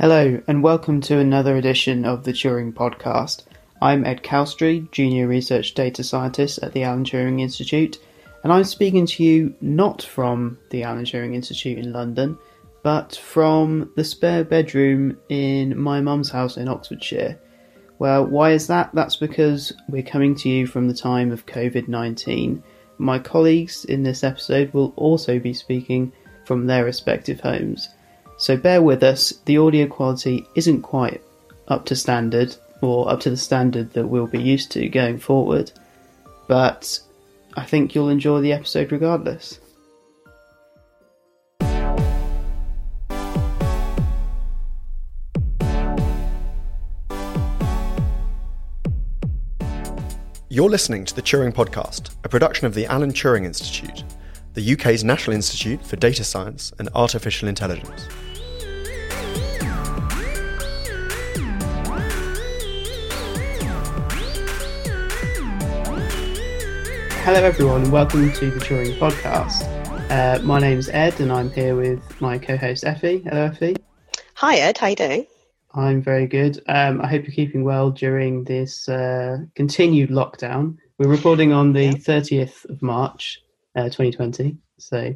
Hello, and welcome to another edition of the Turing Podcast. I'm Ed Chalstrey, Junior Research Data Scientist at the Alan Turing Institute, and I'm speaking to you not from the Alan Turing Institute in London, but from the spare bedroom in my mum's house in Oxfordshire. Well, why is that? That's because we're coming to you from the time of COVID 19. My colleagues in this episode will also be speaking from their respective homes. So bear with us, the audio quality isn't quite up to standard, or up to the standard that we'll be used to going forward, but I think you'll enjoy the episode regardless. You're listening to the Turing Podcast, a production of the Alan Turing Institute, the UK's National Institute for Data Science and Artificial Intelligence. Hello, everyone, welcome to the Turing Podcast. Uh, my name's Ed, and I'm here with my co-host Effie. Hello, Effie. Hi, Ed. How you doing? I'm very good. Um, I hope you're keeping well during this uh, continued lockdown. We're recording on the 30th of March, uh, 2020. So,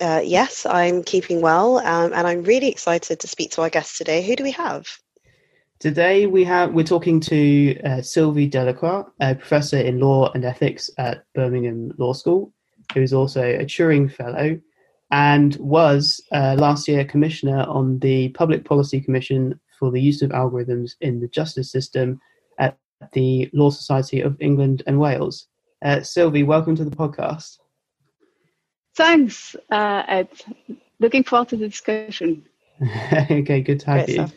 uh, yes, I'm keeping well, um, and I'm really excited to speak to our guest today. Who do we have? Today we have we're talking to uh, Sylvie Delacroix, a professor in law and ethics at Birmingham Law School, who is also a Turing Fellow, and was uh, last year commissioner on the Public Policy Commission for the use of algorithms in the justice system at the Law Society of England and Wales. Uh, Sylvie, welcome to the podcast. Thanks, uh, Ed. Looking forward to the discussion. okay, good to have Great you. Stuff.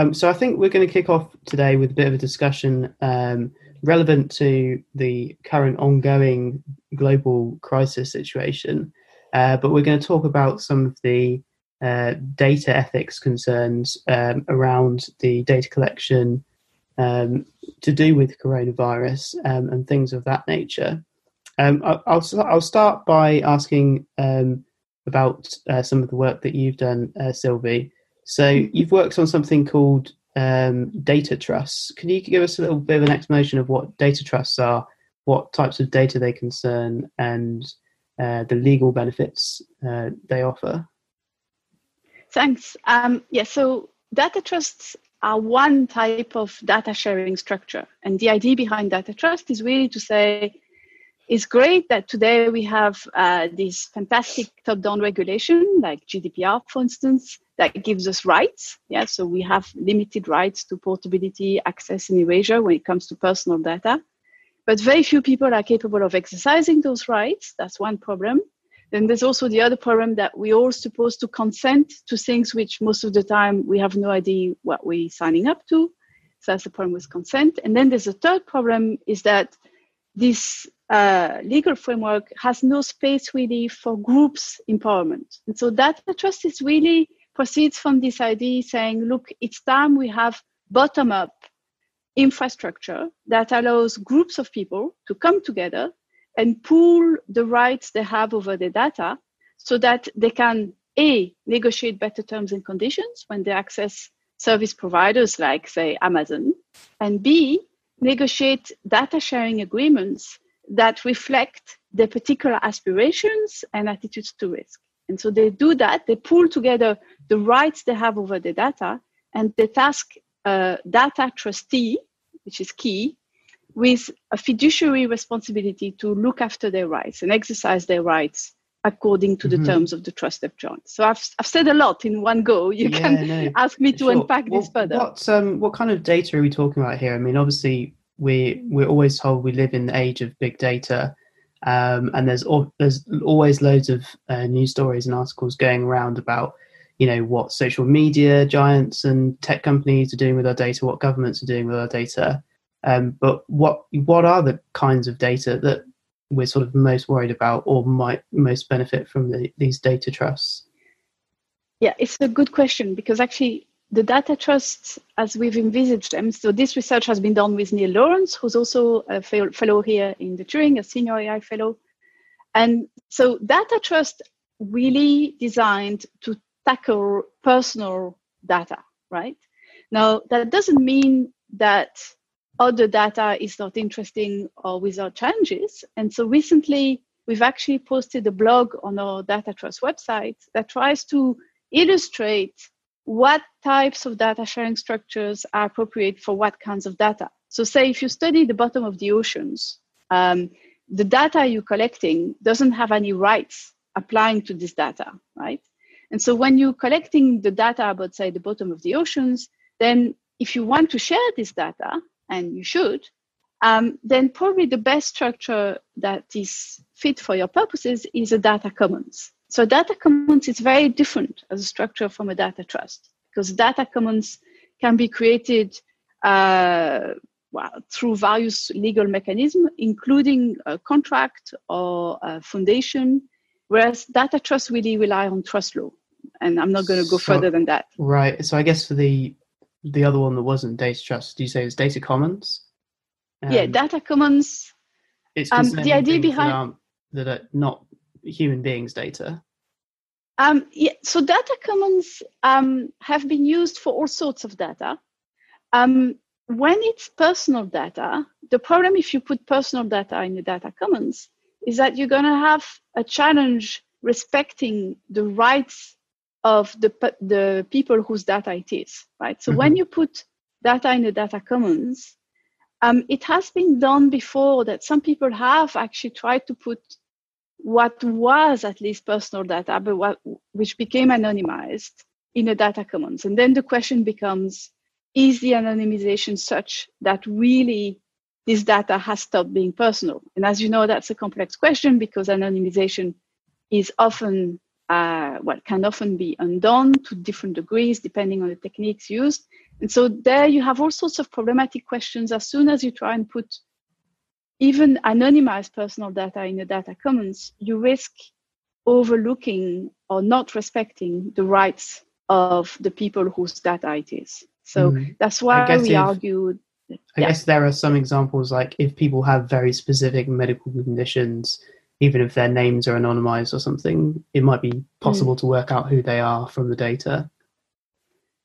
Um, so I think we're going to kick off today with a bit of a discussion um, relevant to the current ongoing global crisis situation. Uh, but we're going to talk about some of the uh, data ethics concerns um, around the data collection um, to do with coronavirus um, and things of that nature. Um, I'll, I'll, start by asking about uh, some of the work that you've done, uh, Sylvie. So you've worked on something called um, data trusts. Can you give us a little bit of an explanation of what data trusts are, what types of data they concern, and uh, the legal benefits uh, they offer? Thanks. Um, yeah, so data trusts are one type of data sharing structure. And the idea behind data trust is really to say it's great that today we have uh, this fantastic top-down regulation like GDPR, for instance, that gives us rights. Yeah, so we have limited rights to portability, access, and erasure when it comes to personal data. But very few people are capable of exercising those rights. That's one problem. Then there's also the other problem that we're all supposed to consent to things which most of the time we have no idea what we're signing up to. So that's the problem with consent. And then there's a third problem is that this uh, legal framework has no space really for groups empowerment. And so data trust is really proceeds from this idea saying, look, it's time we have bottom up infrastructure that allows groups of people to come together and pool the rights they have over the data so that they can a negotiate better terms and conditions when they access service providers like say amazon and b negotiate data sharing agreements that reflect their particular aspirations and attitudes to risk. And so they do that, they pull together the rights they have over the data, and they task a data trustee, which is key, with a fiduciary responsibility to look after their rights and exercise their rights according to the mm-hmm. terms of the trust they've joined. So I've, I've said a lot in one go. You yeah, can no, ask me to sure. unpack well, this further. What, um, what kind of data are we talking about here? I mean, obviously, we we're always told we live in the age of big data, um, and there's there's always loads of uh, news stories and articles going around about you know what social media giants and tech companies are doing with our data, what governments are doing with our data. Um, but what what are the kinds of data that we're sort of most worried about or might most benefit from the, these data trusts? Yeah, it's a good question because actually the data trusts as we've envisaged them. So this research has been done with Neil Lawrence, who's also a fellow here in the Turing, a senior AI fellow. And so data trust really designed to tackle personal data. right? Now, that doesn't mean that other data is not interesting or without challenges. And so recently, we've actually posted a blog on our Data Trust website that tries to illustrate what types of data sharing structures are appropriate for what kinds of data. So, say if you study the bottom of the oceans, um, the data you're collecting doesn't have any rights applying to this data, right? And so, when you're collecting the data about, say, the bottom of the oceans, then if you want to share this data, and you should, um, then probably the best structure that is fit for your purposes is a data commons. So data commons is very different as a structure from a data trust because data commons can be created uh, well, through various legal mechanisms, including a contract or a foundation, whereas data trust really rely on trust law. And I'm not going to go so, further than that. Right. So I guess for the the other one that wasn't data trust, do you say it's data commons? Um, yeah, data commons. It's um, the idea behind that are not human beings' data? Um, yeah, so data commons um, have been used for all sorts of data. Um, when it's personal data, the problem if you put personal data in the data commons is that you're going to have a challenge respecting the rights of the, the people whose data it is, right? So mm-hmm. when you put data in the data commons, um, it has been done before that some people have actually tried to put what was at least personal data, but what, which became anonymized in a data commons. And then the question becomes, is the anonymization such that really this data has stopped being personal? And as you know, that's a complex question because anonymization is often, uh, well, can often be undone to different degrees depending on the techniques used. And so there you have all sorts of problematic questions as soon as you try and put even anonymized personal data in the data commons, you risk overlooking or not respecting the rights of the people whose data it is. So mm. that's why we if, argued. I yeah. guess there are some examples like if people have very specific medical conditions, even if their names are anonymized or something, it might be possible mm. to work out who they are from the data.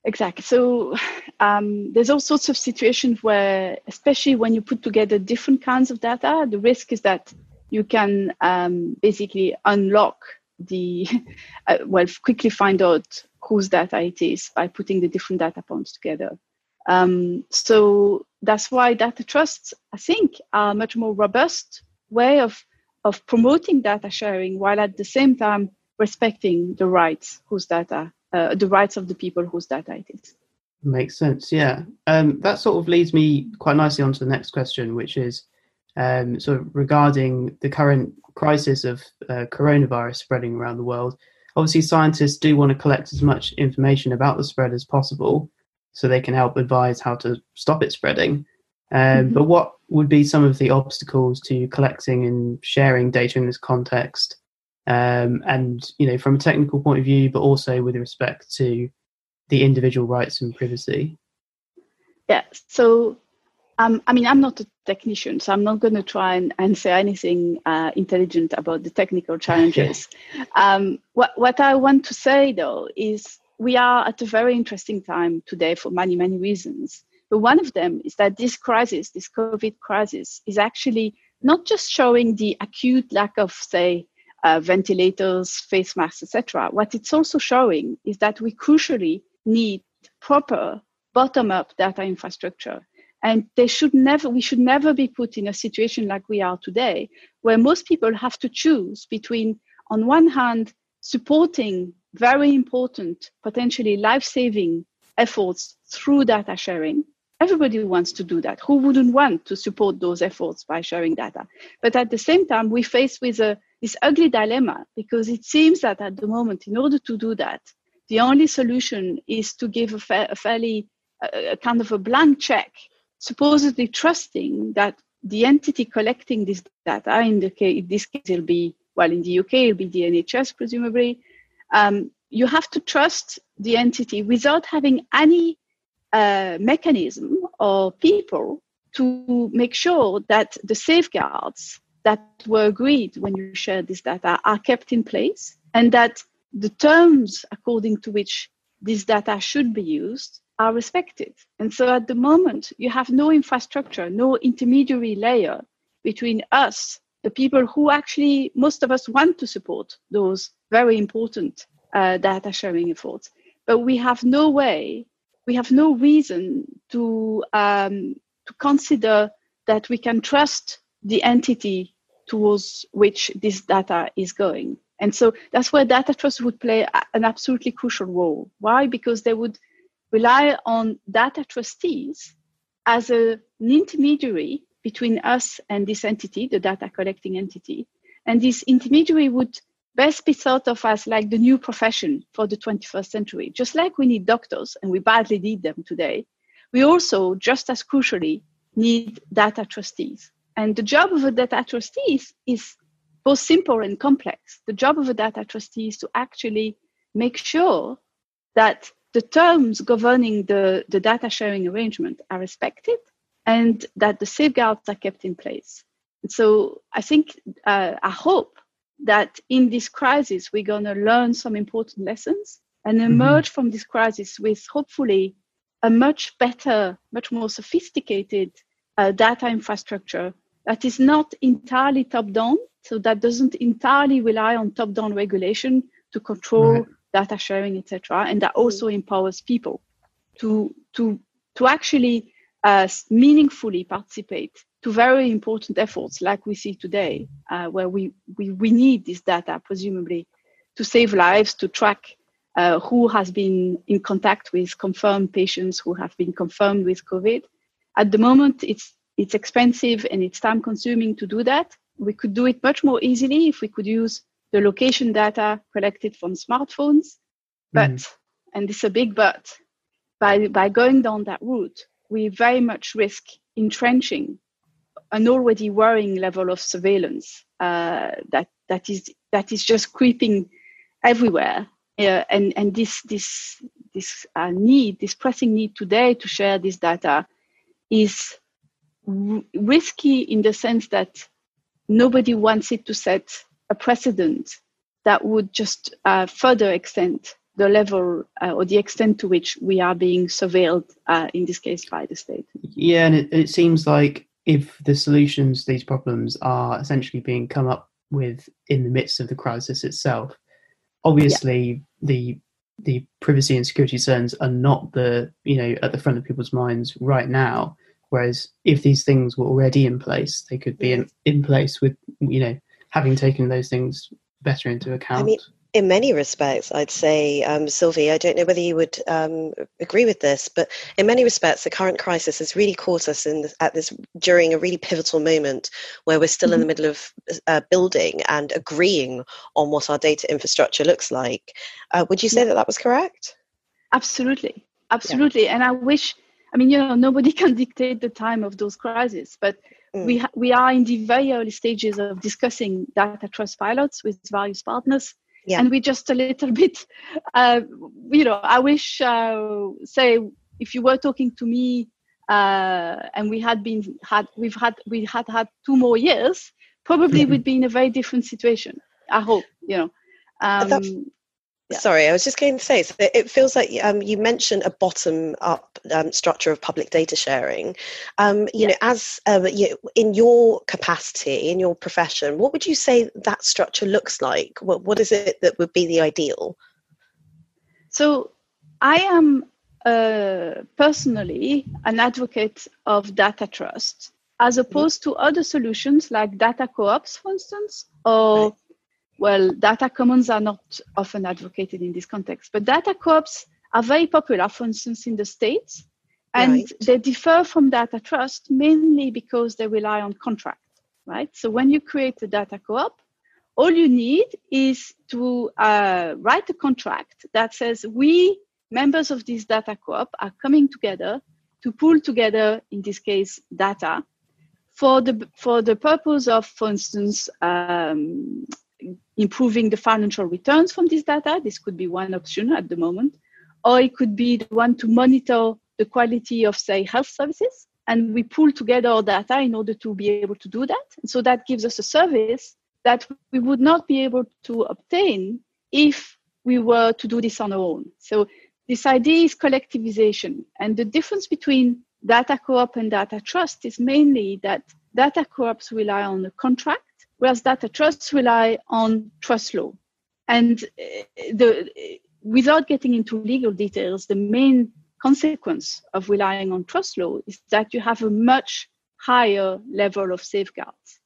Exactly. So um, there's all sorts of situations where, especially when you put together different kinds of data, the risk is that you can um, basically unlock the, uh, well, quickly find out whose data it is by putting the different data points together. Um, so that's why data trusts, I think, are a much more robust way of, of promoting data sharing while at the same time respecting the rights whose data uh, the rights of the people whose data it is. Makes sense. Yeah, um, that sort of leads me quite nicely on to the next question, which is um, sort of regarding the current crisis of uh, coronavirus spreading around the world. Obviously, scientists do want to collect as much information about the spread as possible, so they can help advise how to stop it spreading. Um, mm-hmm. But what would be some of the obstacles to collecting and sharing data in this context? um, and you know from a technical point of view, but also with respect to the individual rights and privacy. Yeah. So, um, I mean, I'm not a technician, so I'm not going to try and, and say anything uh, intelligent about the technical challenges. um, what what I want to say though is we are at a very interesting time today for many many reasons. But one of them is that this crisis, this COVID crisis, is actually not just showing the acute lack of, say, uh, ventilators, face masks, etc. What it's also showing is that we crucially need proper bottom-up data infrastructure. And they should never, we should never be put in a situation like we are today, where most people have to choose between, on one hand, supporting very important, potentially life-saving efforts through data sharing. Everybody wants to do that. Who wouldn't want to support those efforts by sharing data? But at the same time, we face with a this ugly dilemma because it seems that at the moment, in order to do that, the only solution is to give a, fa- a fairly a, a kind of a blank check, supposedly trusting that the entity collecting this data, in, the case, in this case, it'll be, well, in the UK, it'll be the NHS, presumably. Um, you have to trust the entity without having any uh, mechanism or people to make sure that the safeguards that were agreed when you share this data are kept in place and that the terms according to which this data should be used are respected. And so at the moment, you have no infrastructure, no intermediary layer between us, the people who actually, most of us want to support those very important uh, data sharing efforts. But we have no way, we have no reason to, um, to consider that we can trust the entity towards which this data is going. And so that's where data trust would play an absolutely crucial role. Why? Because they would rely on data trustees as a, an intermediary between us and this entity, the data collecting entity. And this intermediary would best be thought of as like the new profession for the 21st century. Just like we need doctors, and we badly need them today, we also, just as crucially, need data trustees. And the job of a data trustee is both simple and complex. The job of a data trustee is to actually make sure that the terms governing the, the data sharing arrangement are respected and that the safeguards are kept in place. And so I think, uh, I hope that in this crisis, we're going to learn some important lessons and mm-hmm. emerge mm-hmm. from this crisis with hopefully a much better, much more sophisticated uh, data infrastructure that is not entirely top down, so that doesn't entirely rely on top down regulation to control right. data sharing, etc., and that also empowers people to to to actually uh, meaningfully participate to very important efforts like we see today, uh, where we, we, we need this data, presumably, to save lives, to track uh, who has been in contact with confirmed patients who have been confirmed with COVID. At the moment, it's, it's expensive and it's time consuming to do that. We could do it much more easily if we could use the location data collected from smartphones. But, mm. and it's a big but, by, by going down that route, we very much risk entrenching an already worrying level of surveillance uh, that that is that is just creeping everywhere. And and this this this uh, need, this pressing need today to share this data, is r- risky in the sense that nobody wants it to set a precedent that would just uh, further extend the level uh, or the extent to which we are being surveilled, uh, in this case by the state. Yeah, and it, it seems like if the solutions to these problems are essentially being come up with in the midst of the crisis itself, obviously yeah. the the privacy and security concerns are not the you know at the front of people's minds right now. Whereas if these things were already in place, they could be in, in place with you know having taken those things better into account. I mean, in many respects, I'd say, um, Sylvie, I don't know whether you would um, agree with this, but in many respects, the current crisis has really caught us in at this during a really pivotal moment where we're still mm-hmm. in the mm-hmm. middle of uh, building and agreeing on what our data infrastructure looks like. Uh, would you say that that was correct? Absolutely, absolutely. Yeah. And I wish, I mean, you know, nobody can dictate the time of those crises, but mm. we ha- we are in the very early stages of discussing data trust pilots with various partners yeah. and we just a little bit uh, you know i wish uh, say if you were talking to me uh, and we had been had we've had we had had two more years probably mm-hmm. we'd be in a very different situation i hope you know um, yeah. Sorry, I was just going to say, so it feels like um, you mentioned a bottom up um, structure of public data sharing. Um, you yeah. know, as um, you, in your capacity, in your profession, what would you say that structure looks like? What, what is it that would be the ideal? So, I am uh, personally an advocate of data trust as mm-hmm. opposed mm-hmm. to other solutions like data co ops, for instance, or right well, data commons are not often advocated in this context, but data co-ops are very popular, for instance, in the States. And right. they differ from data trust mainly because they rely on contract, right? So when you create a data co-op, all you need is to uh, write a contract that says we, members of this data co-op, are coming together to pull together, in this case, data for the for the purpose of, for instance, um, improving the financial returns from this data. This could be one option at the moment. Or it could be the one to monitor the quality of, say, health services. And we pull together our data in order to be able to do that. And so that gives us a service that we would not be able to obtain if we were to do this on our own. So this idea is collectivization. And the difference between data co-op and data trust is mainly that data co-ops rely on a contract, whereas data trusts rely on trust law. And uh, the, without getting into legal details, the main consequence of relying on trust law is that you have a much higher level of safeguards.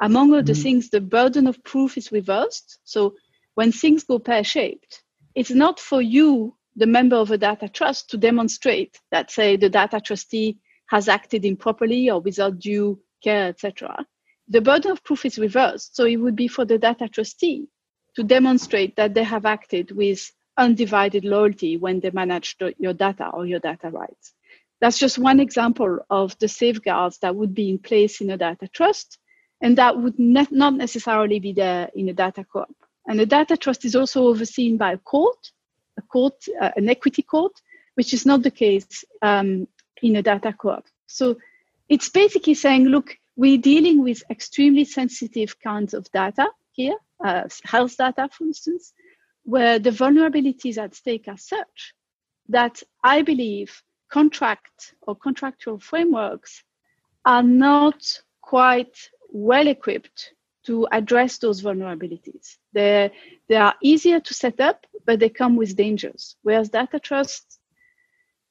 Among other mm-hmm. things, the burden of proof is reversed. So when things go pear shaped, it's not for you, the member of a data trust, to demonstrate that, say, the data trustee has acted improperly or without due care, etc. The burden of proof is reversed. So it would be for the data trustee to demonstrate that they have acted with undivided loyalty when they manage the, your data or your data rights. That's just one example of the safeguards that would be in place in a data trust, and that would ne- not necessarily be there in a data co-op. And a data trust is also overseen by a court, a court, uh, an equity court, which is not the case um, in a data co-op. So it's basically saying, look, we're dealing with extremely sensitive kinds of data here, uh, health data, for instance, where the vulnerabilities at stake are such that I believe contract or contractual frameworks are not quite well equipped to address those vulnerabilities. They're, they are easier to set up, but they come with dangers. Whereas data trusts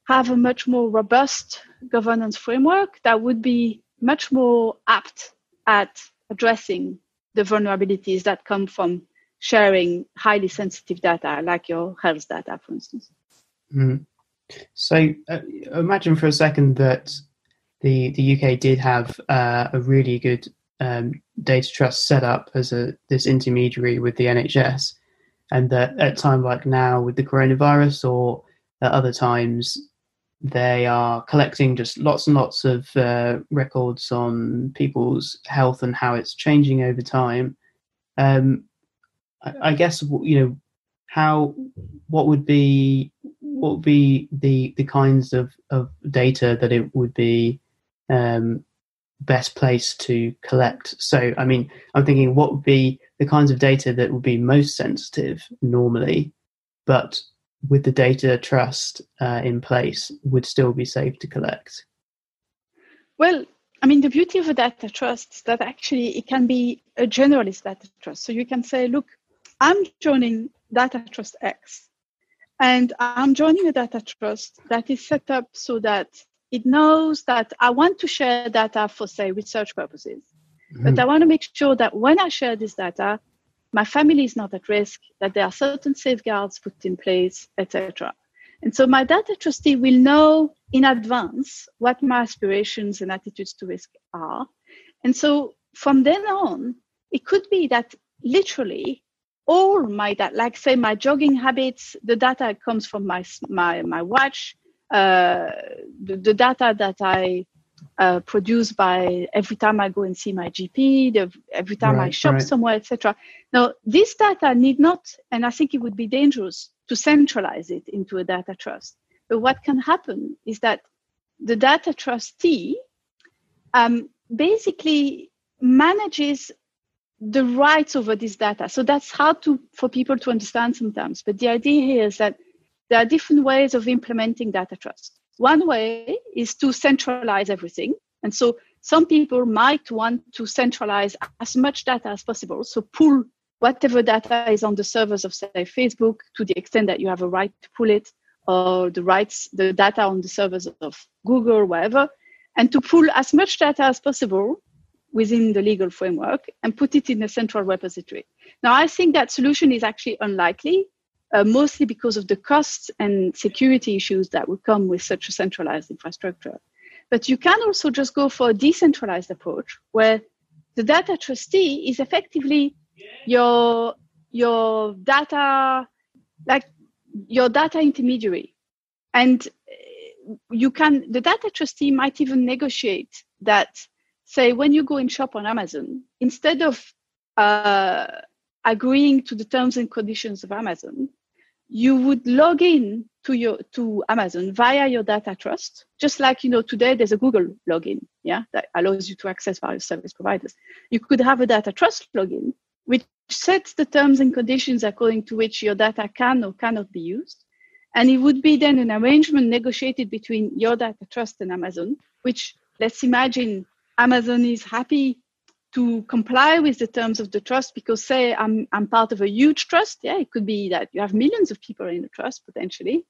have a much more robust governance framework that would be much more apt at addressing the vulnerabilities that come from sharing highly sensitive data, like your health data, for instance. Mm. So uh, imagine for a second that the the UK did have uh, a really good um, data trust set up as a this intermediary with the NHS, and that at time like now with the coronavirus or at other times they are collecting just lots and lots of uh, records on people's health and how it's changing over time. Um, I, I, guess you know how what would be what would be the the kinds of, of data that it would be um, best place to collect. So, I mean, I'm thinking what would be the kinds of data that would be most sensitive normally, but with the data trust uh, in place would still be safe to collect? Well, I mean, the beauty of a data trust is that actually it can be a generalist data trust. So you can say, look, I'm joining data trust X, and I'm joining a data trust that is set up so that it knows that I want to share data for, say, research purposes. Mm-hmm. But I want to make sure that when I share this data, my family is not at risk, that there are certain safeguards put in place, etc. And so my data trustee will know in advance what my aspirations and attitudes to risk are. And so from then on, it could be that literally all my data, like say my jogging habits, the data comes from my my my watch, uh, the, the, data that I uh, produced by every time I go and see my GP, the, every time right, I shop right. somewhere, etc. Now, this data need not, and I think it would be dangerous to centralize it into a data trust. But what can happen is that the data trustee um, basically manages the rights over this data. So that's hard to for people to understand sometimes. But the idea here is that there are different ways of implementing data trust. One way is to centralize everything. And so some people might want to centralize as much data as possible. So pull whatever data is on the servers of, say, Facebook to the extent that you have a right to pull it, or the rights, the data on the servers of Google, whatever, and to pull as much data as possible within the legal framework and put it in a central repository. Now, I think that solution is actually unlikely uh, mostly because of the costs and security issues that would come with such a centralized infrastructure. But you can also just go for a decentralized approach where the data trustee is effectively your your data like your data intermediary and uh, you can the data trustee might even negotiate that say when you go and shop on amazon instead of uh, agreeing to the terms and conditions of amazon you would log in to your to Amazon via your data trust, just like you know today there's a Google login, yeah, that allows you to access various service providers. You could have a data trust login, which sets the terms and conditions according to which your data can or cannot be used. And it would be then an arrangement negotiated between your data trust and Amazon, which let's imagine Amazon is happy to comply with the terms of the trust because say I'm, I'm part of a huge trust. Yeah, it could be that you have millions of people in the trust potentially.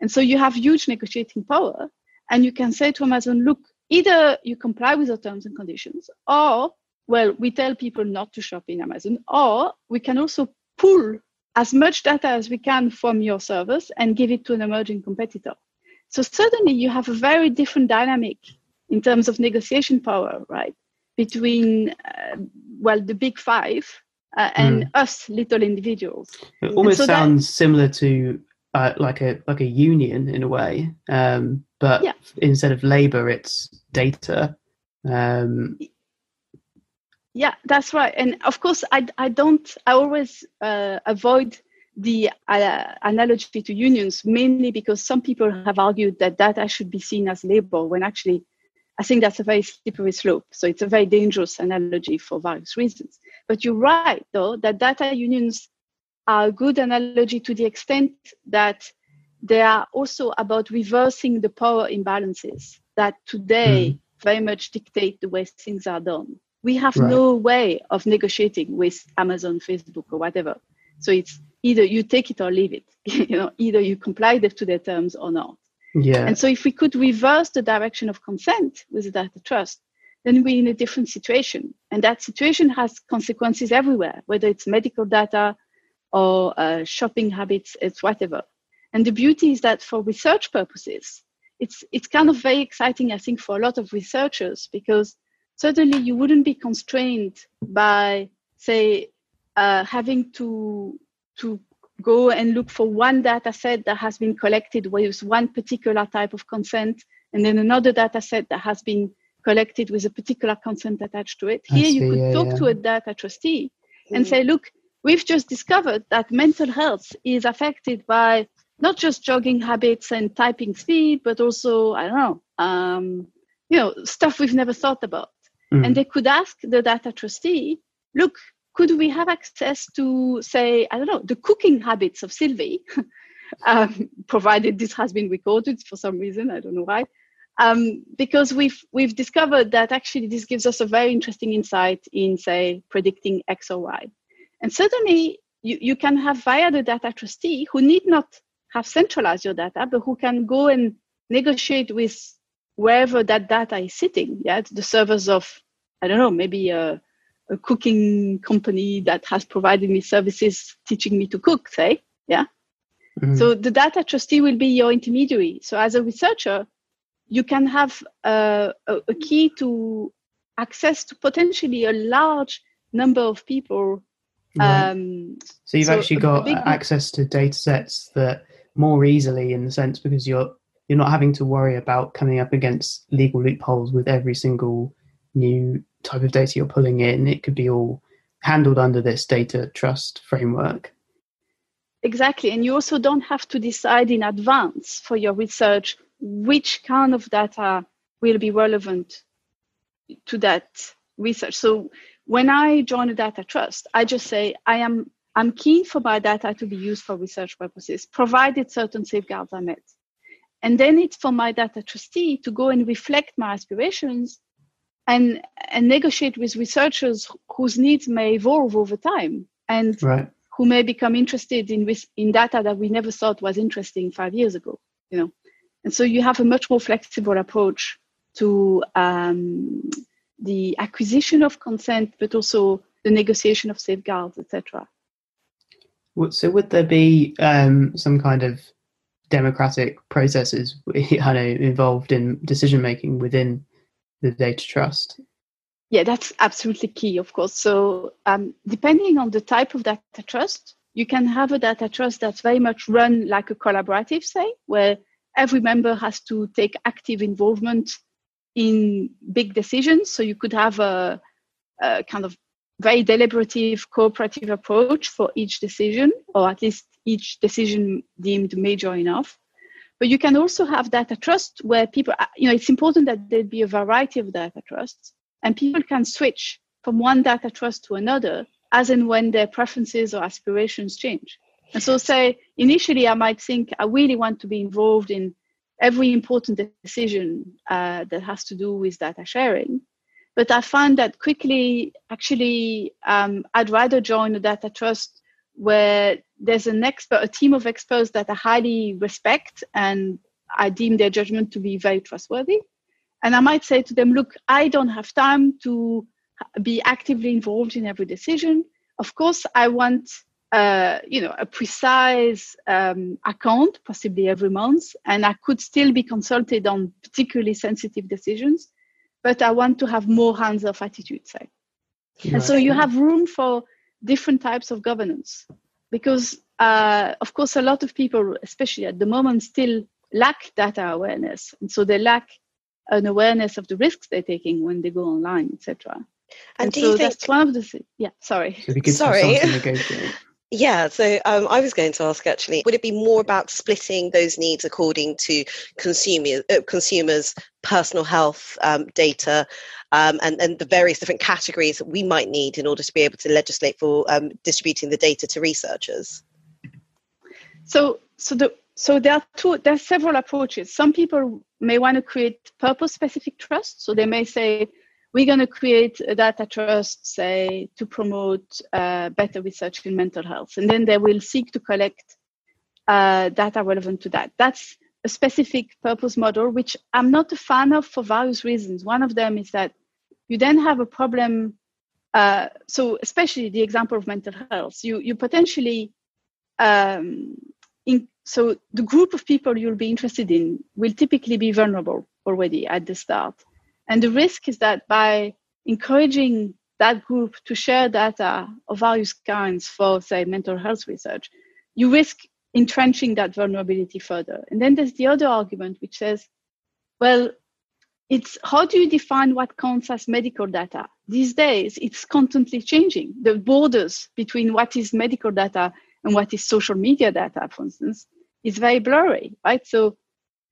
And so you have huge negotiating power. And you can say to Amazon, look, either you comply with the terms and conditions, or, well, we tell people not to shop in Amazon, or we can also pull as much data as we can from your servers and give it to an emerging competitor. So suddenly you have a very different dynamic in terms of negotiation power, right? Between, uh, well, the big five uh, and mm. us little individuals. It almost so sounds that, similar to uh, like a like a union in a way, um, but yeah. instead of labor, it's data. Um, yeah, that's right. And of course, I, I don't, I always uh, avoid the uh, analogy to unions, mainly because some people have argued that data should be seen as labor, when actually I think that's a very slippery slope. So it's a very dangerous analogy for various reasons. But you're right, though, that data unions are a good analogy to the extent that they are also about reversing the power imbalances that today mm. very much dictate the way things are done we have right. no way of negotiating with Amazon, Facebook, or whatever. So it's either you take it or leave it. you know, either you comply to their terms or not. Yeah. And so if we could reverse the direction of consent with the data trust, then we're in a different situation. And that situation has consequences everywhere, whether it's medical data or uh, shopping habits, it's whatever. And the beauty is that for research purposes, it's it's kind of very exciting, I think, for a lot of researchers because certainly you wouldn't be constrained by, say, uh, having to to go and look for one data set that has been collected with one particular type of consent, and then another data set that has been collected with a particular consent attached to it. Here, see, you could yeah, talk yeah. to a data trustee and say, look, we've just discovered that mental health is affected by not just jogging habits and typing speed, but also, I don't know, um, you know, stuff we've never thought about. Mm. And they could ask the data trustee, look, could we have access to, say, I don't know, the cooking habits of Sylvie, um, provided this has been recorded for some reason, I don't know why. Um, because we've we've discovered that actually this gives us a very interesting insight in, say, predicting X or Y. And certainly you, you can have via the data trustee who need not have centralized your data, but who can go and negotiate with wherever that data is sitting, yeah, the servers of, I don't know, maybe a, a cooking company that has provided me services teaching me to cook, say, yeah. Mm-hmm. So the data trustee will be your intermediary. So as a researcher, you can have a, a, key to access to potentially a large number of people. Right. Um, so you've so actually got access to data sets that more easily in the sense because you're you're not having to worry about coming up against legal loopholes with every single new type of data you're pulling in. It could be all handled under this data trust framework. Exactly. And you also don't have to decide in advance for your research which kind of data will be relevant to that research. So when I join a data trust, I just say I am I'm keen for my data to be used for research purposes, provided certain safeguards are met. And then it's for my data trustee to go and reflect my aspirations and, and negotiate with researchers whose needs may evolve over time and right. who may become interested in, in data that we never thought was interesting five years ago, you know. And so you have a much more flexible approach to um, the acquisition of consent, but also the negotiation of safeguards, etc. So, would there be um, some kind of democratic processes know, involved in decision making within the data trust. Yeah, that's absolutely key, of course. So, um, depending on the type of data trust, you can have a data trust that's very much run like a collaborative, say, where every member has to take active involvement in big decisions. So, you could have a, a kind of very deliberative cooperative approach for each decision, or at least each decision deemed major enough. But you can also have data trust where people, you know, it's important that there be a variety of data trusts and people can switch from one data trust to another as and when their preferences or aspirations change. And so, say, initially, I might think I really want to be involved in every important decision uh, that has to do with data sharing. But I find that quickly, actually, um, I'd rather join a data trust where there's an expert, a team of experts that I highly respect and I deem their judgment to be very trustworthy. And I might say to them, look, I don't have time to be actively involved in every decision. Of course, I want uh, you know a precise um, account, possibly every month, and I could still be consulted on particularly sensitive decisions. But I want to have more hands-off attitude, say. Right. And so you have room for different types of governance, because uh, of course a lot of people, especially at the moment, still lack data awareness, and so they lack an awareness of the risks they're taking when they go online, etc. And, and do so you think that's one of the yeah? Sorry, sorry. Yeah, so um, I was going to ask actually, would it be more about splitting those needs according to uh, consumers' personal health um, data um, and, and the various different categories that we might need in order to be able to legislate for um, distributing the data to researchers? So, so the so there are two there are several approaches some people may want to create purpose specific trust so they may say we're going to create a data trust say to promote uh, better research in mental health. And then they will seek to collect uh, data relevant to that. That's a specific purpose model which i'm not a fan of for various reasons. One of them is that you then have a problem uh, so especially the example of mental health you you potentially um, in, so the group of people you'll be interested in will typically be vulnerable already at the start. And the risk is that by encouraging that group to share data of various kinds for, say, mental health research, you risk entrenching that vulnerability further. And then there's the other argument which says, well, it's how do you define what counts as medical data? These days, it's constantly changing. The borders between what is medical data and what is social media data, for instance, is very blurry, right? So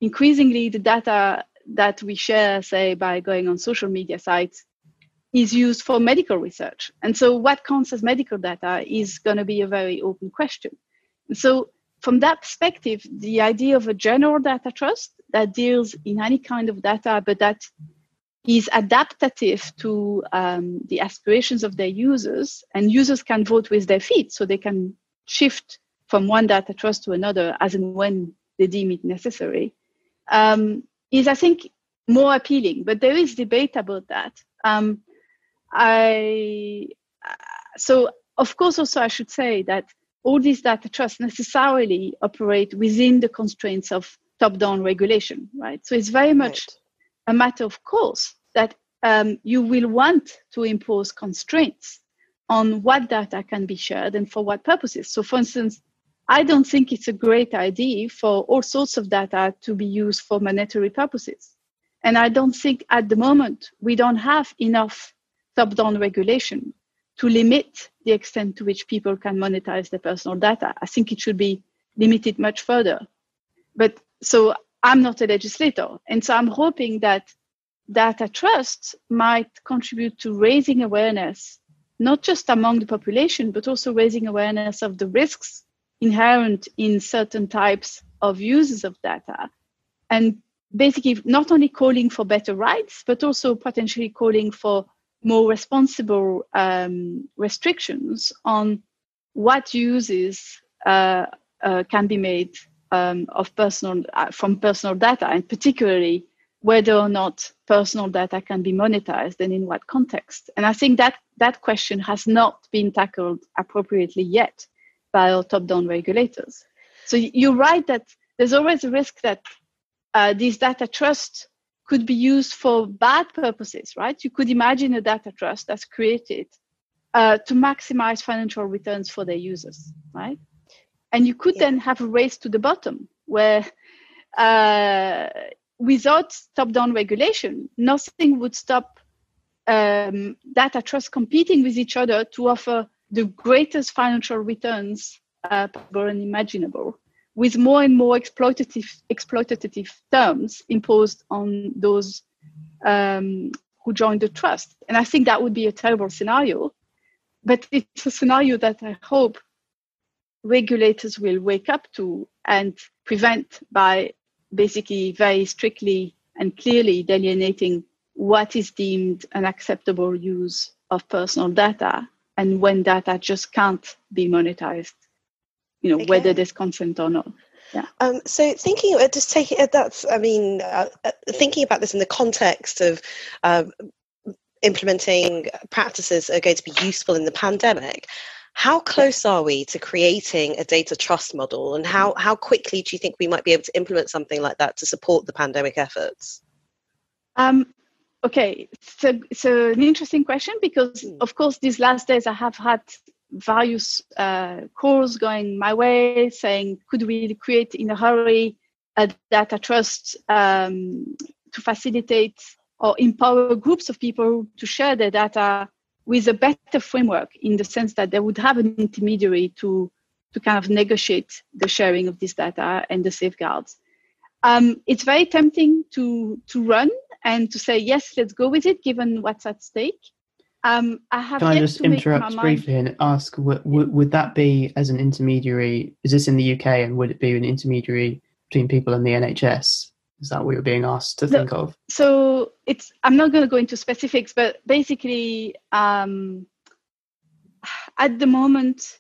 increasingly the data that we share, say, by going on social media sites is used for medical research. And so what counts as medical data is going to be a very open question. So from that perspective, the idea of a general data trust that deals in any kind of data, but that is adaptive to um, the aspirations of their users, and users can vote with their feet, so they can shift from one data trust to another as and when they deem it necessary, um, is, I think, more appealing. But there is debate about that. Um, I so of course also I should say that all these data trusts necessarily operate within the constraints of top-down regulation, right? So it's very much right. a matter of course that um, you will want to impose constraints on what data can be shared and for what purposes. So, for instance, I don't think it's a great idea for all sorts of data to be used for monetary purposes. And I don't think at the moment we don't have enough top down regulation to limit the extent to which people can monetize their personal data. I think it should be limited much further. But so I'm not a legislator. And so I'm hoping that data trusts might contribute to raising awareness not just among the population, but also raising awareness of the risks inherent in certain types of uses of data. And basically, not only calling for better rights, but also potentially calling for more responsible um, restrictions on what uses uh, uh, can be made um, of personal uh, from personal data, and particularly whether or not personal data can be monetized and in what context. And I think that that question has not been tackled appropriately yet by top-down regulators. So you're right that there's always a risk that uh, these data trusts could be used for bad purposes, right? You could imagine a data trust that's created uh, to maximize financial returns for their users, right? And you could yeah. then have a race to the bottom where uh, without top-down regulation, nothing would stop um, data trusts competing with each other to offer the greatest financial returns uh, possible and imaginable, with more and more exploitative exploitative terms imposed on those um, who join the trust. And I think that would be a terrible scenario, but it's a scenario that I hope regulators will wake up to and prevent by basically very strictly and clearly delineating what is deemed an acceptable use of personal data and when data just can't be monetized, you know, okay. whether there's consent or not. Yeah. Um, so thinking, uh, just taking uh, that's, I mean, uh, uh, thinking about this in the context of um, implementing practices are going to be useful in the pandemic. How close are we to creating a data trust model, and how how quickly do you think we might be able to implement something like that to support the pandemic efforts? Um, okay, so so an interesting question because, hmm. of course, these last days I have had various uh, calls going my way saying, could we create in a hurry a data trust um, to facilitate or empower groups of people to share their data with a better framework in the sense that they would have an intermediary to to kind of negotiate the sharing of this data and the safeguards. Um, it's very tempting to to run and to say yes, let's go with it, given what's at stake. Um, I have Can I just interrupt briefly and ask, would, would that be as an intermediary? Is this in the UK, and would it be an intermediary between people and the NHS? Is that what you're being asked to no, think of? So it's. I'm not going to go into specifics, but basically, um, at the moment,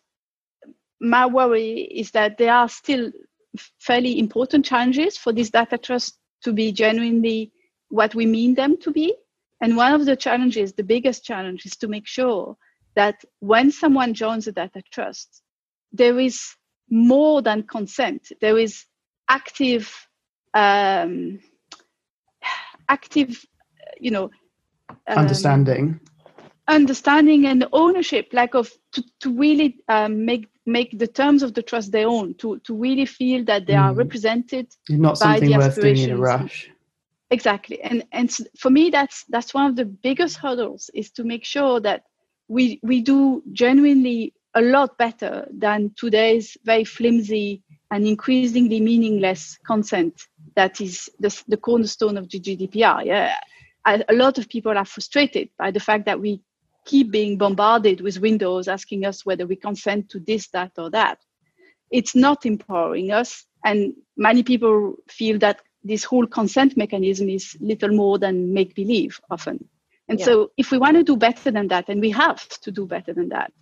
my worry is that there are still fairly important challenges for this data trust to be genuinely what we mean them to be. And one of the challenges, the biggest challenge, is to make sure that when someone joins a data trust, there is more than consent. There is active, um, active, you know, um, understanding, understanding and ownership, like of to, to really um, make make the terms of the trust their own, to to really feel that they mm. are represented. Not something worth doing in a rush exactly and and for me that's that's one of the biggest hurdles is to make sure that we we do genuinely a lot better than today's very flimsy and increasingly meaningless consent that is the, the cornerstone of the GDPR. Yeah, a lot of people are frustrated by the fact that we keep being bombarded with windows asking us whether we consent to this, that, or that. It's not empowering us, and many people feel that this whole consent mechanism is little more than make believe often. And yeah. so, if we want to do better than that, and we have to do better than that,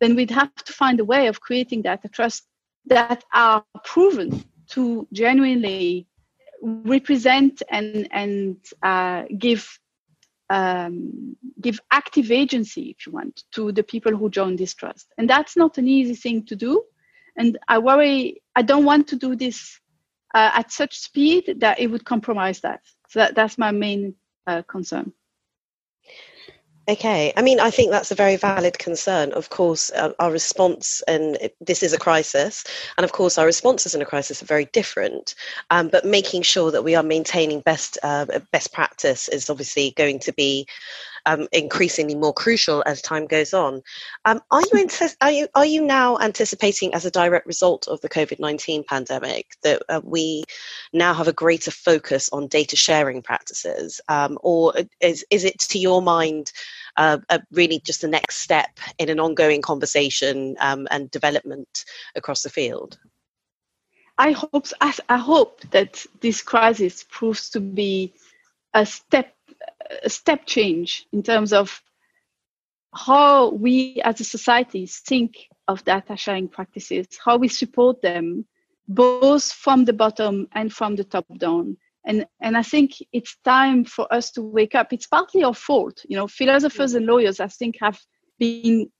then we'd have to find a way of creating data trust that are proven to genuinely represent and and uh, give um, give active agency, if you want, to the people who join this trust. And that's not an easy thing to do. And I worry. I don't want to do this uh, at such speed that it would compromise that. So that, that's my main uh, concern. Okay, I mean, I think that's a very valid concern. Of course, uh, our response, and this is a crisis, and of course, our responses in a crisis are very different. Um, but making sure that we are maintaining best uh, best practice is obviously going to be um, increasingly more crucial as time goes on. Um, are you are you are you now anticipating, as a direct result of the COVID nineteen pandemic, that uh, we now have a greater focus on data sharing practices, um, or is is it to your mind? Uh, really just the next step in an ongoing conversation um, and development across the field? I hope I hope that this crisis proves to be a step a step change in terms of how we as a society think of data sharing practices, how we support them, both from the bottom and from the top down. And, and I think it's time for us to wake up. It's partly our fault. You know, philosophers and lawyers, I think, have been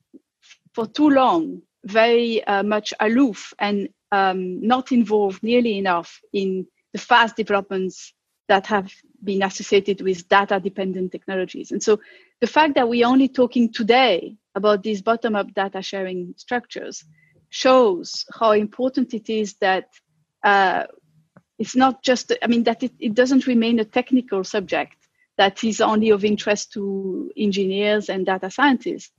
for too long very uh, much aloof and um, not involved nearly enough in the fast developments that have been associated with data dependent technologies. And so the fact that we're only talking today about these bottom up data sharing structures shows how important it is that uh, it's not just, I mean, that it, it doesn't remain a technical subject that is only of interest to engineers and data scientists.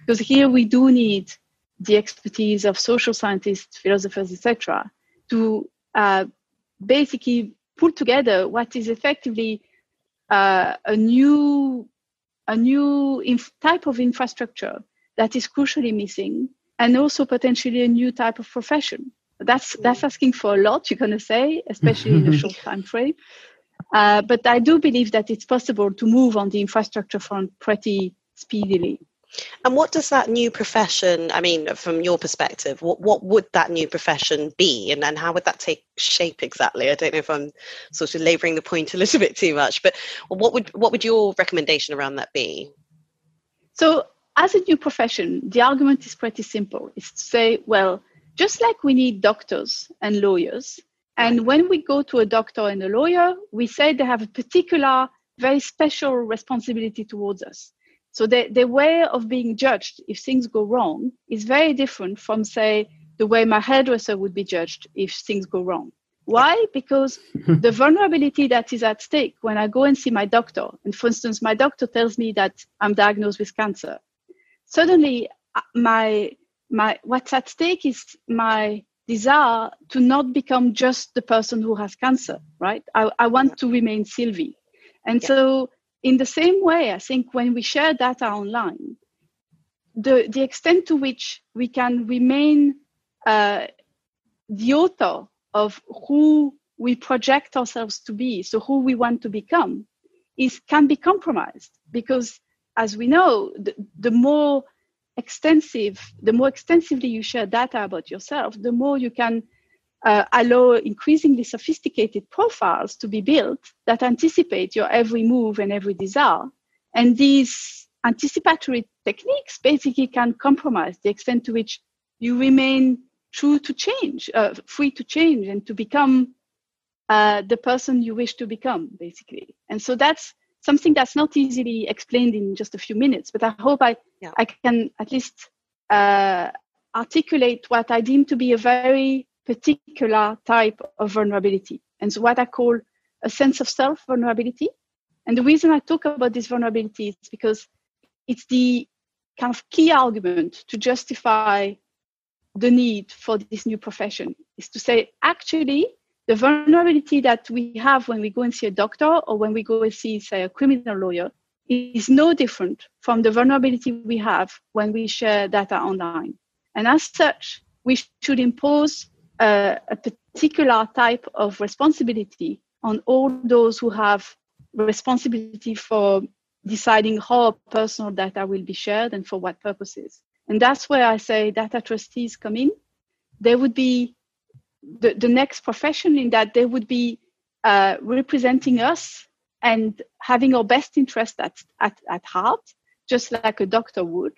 Because here we do need the expertise of social scientists, philosophers, etc., to uh, basically pull together what is effectively uh, a new a new inf- type of infrastructure that is crucially missing and also potentially a new type of profession. That's that's asking for a lot. You're going to say, especially in a short time frame. Uh, but I do believe that it's possible to move on the infrastructure front pretty speedily. And what does that new profession, I mean, from your perspective, what, what would that new profession be and, and how would that take shape exactly? I don't know if I'm sort of labouring the point a little bit too much, but what would what would your recommendation around that be? So as a new profession, the argument is pretty simple. It's to say, well, just like we need doctors and lawyers, and when we go to a doctor and a lawyer, we say they have a particular, very special responsibility towards us. So the, the way of being judged if things go wrong is very different from, say, the way my hairdresser would be judged if things go wrong. Why? Because the vulnerability that is at stake when I go and see my doctor, and for instance, my doctor tells me that I'm diagnosed with cancer, suddenly uh, my my what's at stake is my desire to not become just the person who has cancer, right? I, I want to remain Sylvie. And yeah. so in the same way, I think when we share data online, the, the extent to which we can remain uh, the author of who we project ourselves to be, so who we want to become, is can be compromised. Because, as we know, the, the more extensive, the more extensively you share data about yourself, the more you can uh, allow increasingly sophisticated profiles to be built that anticipate your every move and every desire. And these anticipatory techniques basically can compromise the extent to which you remain true to change, uh, free to change, and to become uh, the person you wish to become, basically. And so that's something that's not easily explained in just a few minutes. But I hope I yeah. I can at least uh, articulate what I deem to be a very particular type of vulnerability. And so what I call a sense of self vulnerability. And the reason I talk about this vulnerability is because it's the kind of key argument to justify the need for this new profession is to say, actually, the vulnerability that we have when we go and see a doctor or when we go and see, say, a criminal lawyer is no different from the vulnerability we have when we share data online. And as such, we should impose a, a particular type of responsibility on all those who have responsibility for deciding how personal data will be shared and for what purposes. And that's where I say data trustees come in. They would be the, the next profession in that they would be uh, representing us and having our best interest at, at, at heart, just like a doctor would.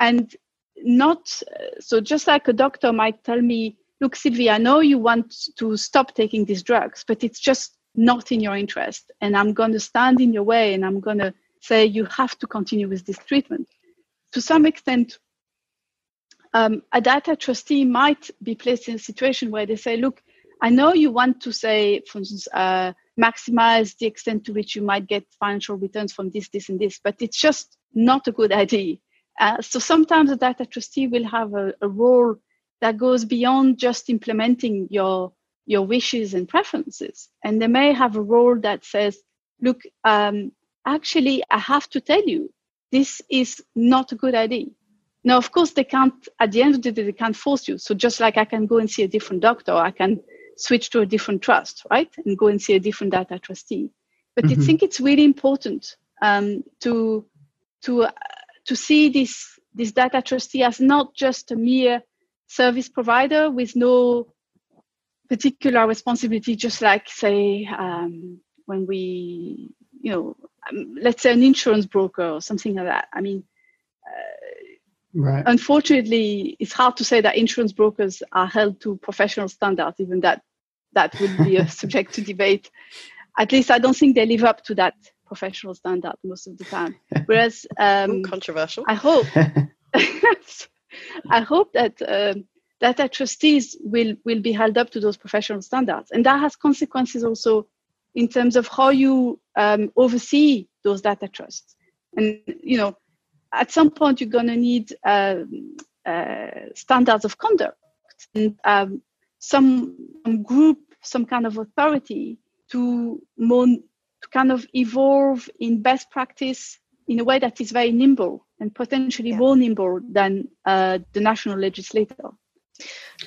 And not so, just like a doctor might tell me, look, Sylvie, I know you want to stop taking these drugs, but it's just not in your interest. And I'm going to stand in your way and I'm going to say you have to continue with this treatment. To some extent, um, a data trustee might be placed in a situation where they say, look, I know you want to say, for instance, uh, maximize the extent to which you might get financial returns from this, this, and this, but it's just not a good idea. Uh, so sometimes a data trustee will have a, a, role that goes beyond just implementing your your wishes and preferences, and they may have a role that says, "Look, um, actually, I have to tell you, this is not a good idea." Now, of course, they can't. At the end of the day, they can't force you. So just like I can go and see a different doctor, I can switch to a different trust, right? And go and see a different data trustee. But mm-hmm. I think it's really important um, to to uh, to see this this data trustee as not just a mere service provider with no particular responsibility, just like say um, when we, you know, um, let's say an insurance broker or something like that. I mean. Uh, Right. Unfortunately, it's hard to say that insurance brokers are held to professional standards, even that that would be a subject to debate. At least I don't think they live up to that professional standard most of the time. Whereas um, controversial. I hope I hope that um, data trustees will will be held up to those professional standards, and that has consequences also in terms of how you um, oversee those data trusts. And you know, at some point you're going to need um, uh, standards of conduct and um, some, group, some kind of authority to, to kind of evolve in best practice in a way that is very nimble and potentially yeah. more nimble than uh, the national legislator.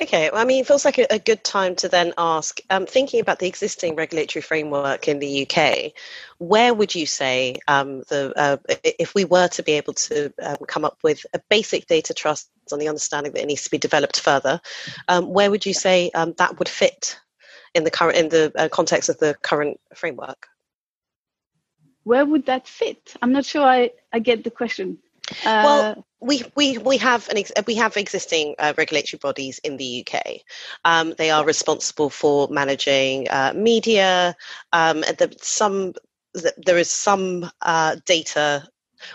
Okay, well, I mean, it feels like a, a good time to then ask, um, thinking about the existing regulatory framework in the UK, where would you say um, the uh, if we were to be able to um, come up with a basic data trust on the understanding that it needs to be developed further, um, where would you say um, that would fit in the current in the uh, context of the current framework? Where would that fit? I'm not sure I, I get the question. Uh, well, we, we, we have an ex- we have existing uh, regulatory bodies in the UK. Um, they are responsible for managing uh, media. Um, the, some there is some uh, data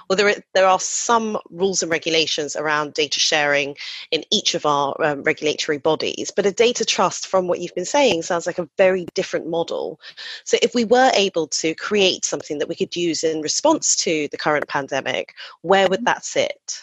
well, there are, there are some rules and regulations around data sharing in each of our um, regulatory bodies, but a data trust, from what you've been saying, sounds like a very different model. So, if we were able to create something that we could use in response to the current pandemic, where would that sit?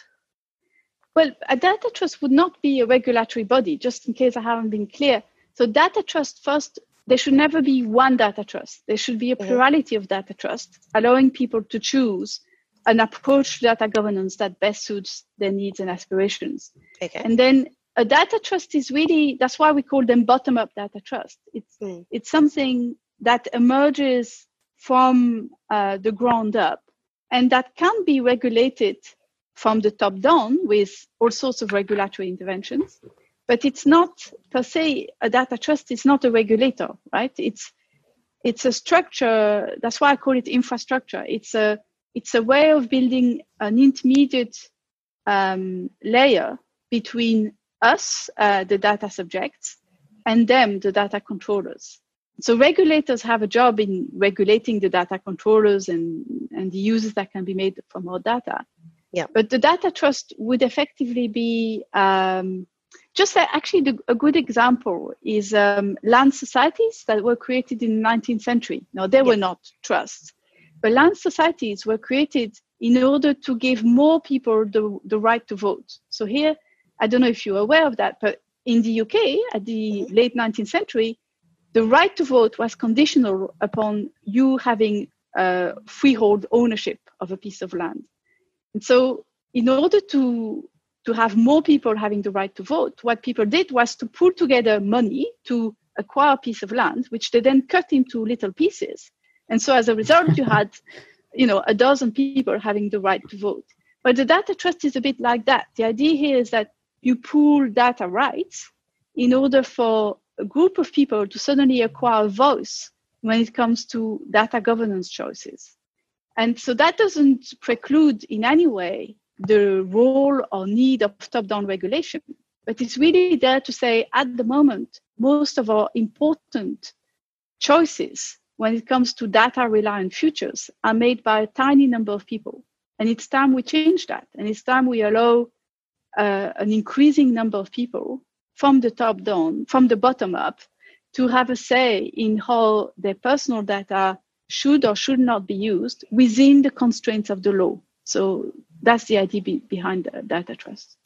Well, a data trust would not be a regulatory body, just in case I haven't been clear. So, data trust first there should never be one data trust. There should be a mm-hmm. plurality of data trusts, allowing people to choose an approach to data governance that best suits their needs and aspirations. Okay. And then a data trust is really that's why we call them bottom up data trust. It's mm. it's something that emerges from uh, the ground up and that can be regulated from the top down with all sorts of regulatory interventions. But it's not per se a data trust. It's not a regulator, right? It's it's a structure. That's why I call it infrastructure. It's a it's a way of building an intermediate um, layer between us, uh, the data subjects, and them, the data controllers. So regulators have a job in regulating the data controllers and, and the uses that can be made from our data. Yeah. But the data trust would effectively be um, just like actually the, a good example is um, land societies that were created in the 19th century. Now they were not trusts, but land societies were created in order to give more people the, the right to vote. So here, I don't know if you're aware of that, but in the UK at the mm-hmm. late 19th century, the right to vote was conditional upon you having a freehold ownership of a piece of land. And so, in order to to have more people having the right to vote, what people did was to pull together money to acquire a piece of land, which they then cut into little pieces and so as a result, you had, you know, a dozen people having the right to vote. But the data trust is a bit like that. The idea here is that you pool data rights in order for a group of people to suddenly acquire a voice when it comes to data governance choices. And so that doesn't preclude in any way the role or need of top down regulation, but it's really there to say at the moment, most of our important choices when it comes to data reliant futures are made by a tiny number of people. And it's time we change that. And it's time we allow uh, an increasing number of people from the top down, from the bottom up, to have a say in how their personal data should or should not be used within the constraints of the law. So that's the idea be- behind the data trust.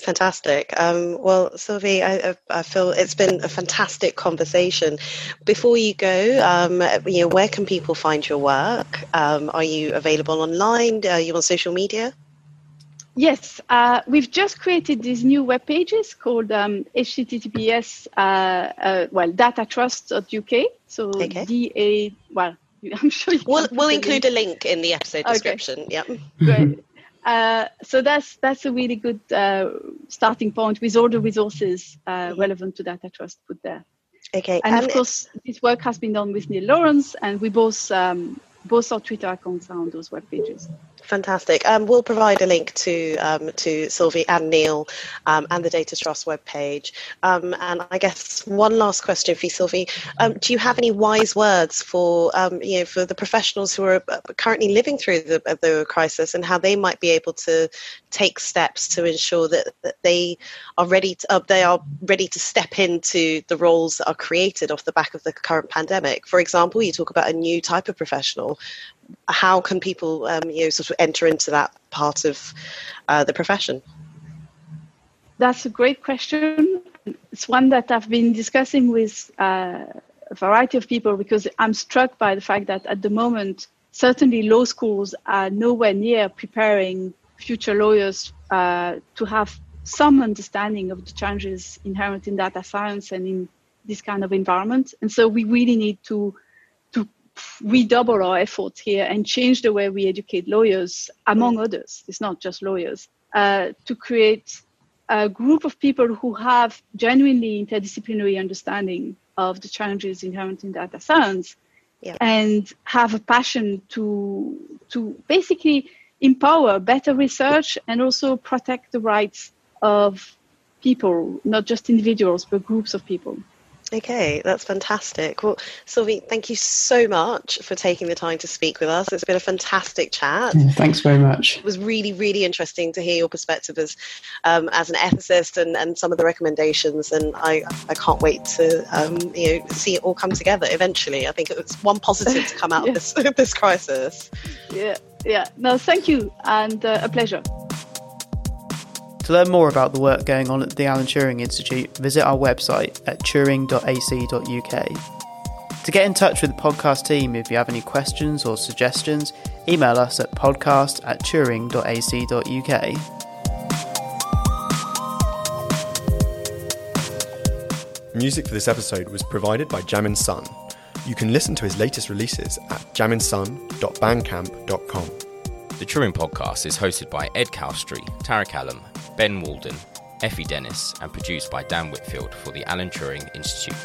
Fantastic. Um, well, Sylvie, I, I, feel it's been a fantastic conversation. Before you go, um, you know, where can people find your work? Um, are you available online? Are you on social media? Yes, uh, we've just created these new web pages called um, HTTPS, uh, uh, well, datatrust.uk. So okay. DA, well, I'm sure we'll, we'll include a link in the episode description. Okay. Yep. Great. Uh, so that's that's a really good uh, starting point with all the resources uh, relevant to data trust put there. Okay, and, and of course, this work has been done with Neil Lawrence, and we both um, both our Twitter accounts are on those web pages. Fantastic. Um, we'll provide a link to um, to Sylvie and Neil um, and the Data Trust webpage. Um, and I guess one last question for you, Sylvie. Um, do you have any wise words for um, you know for the professionals who are uh, currently living through the, uh, the crisis and how they might be able to take steps to ensure that, that they are ready to, uh, they are ready to step into the roles that are created off the back of the current pandemic? For example, you talk about a new type of professional how can people um, you know sort of enter into that part of uh, the profession? That's a great question. It's one that I've been discussing with uh, a variety of people because I'm struck by the fact that at the moment certainly law schools are nowhere near preparing future lawyers uh, to have some understanding of the challenges inherent in data science and in this kind of environment. And so we really need to redouble our efforts here and change the way we educate lawyers, among others. It's not just lawyers, uh, to create a group of people who have genuinely interdisciplinary understanding of the challenges inherent in data science yeah. and have a passion to to basically empower better research and also protect the rights of people, not just individuals, but groups of people. Okay, that's fantastic. Well, Sylvie, thank you so much for taking the time to speak with us. It's been a fantastic chat. Yeah, thanks very much. It was really, really interesting to hear your perspective as um, as an ethicist and, and some of the recommendations. And I, I can't wait to um, you know see it all come together eventually. I think it's one positive to come out yeah. of this this crisis. Yeah, yeah. No, thank you, and uh, a pleasure. To learn more about the work going on at the Alan Turing Institute, visit our website at turing.ac.uk. To get in touch with the podcast team if you have any questions or suggestions, email us at podcast at turing.ac.uk. Music for this episode was provided by Jamin Sun. You can listen to his latest releases at jaminsun.bandcamp.com. The Turing Podcast is hosted by Ed Chalstrey, Tara Callum, Ben Walden, Effie Dennis, and produced by Dan Whitfield for the Alan Turing Institute.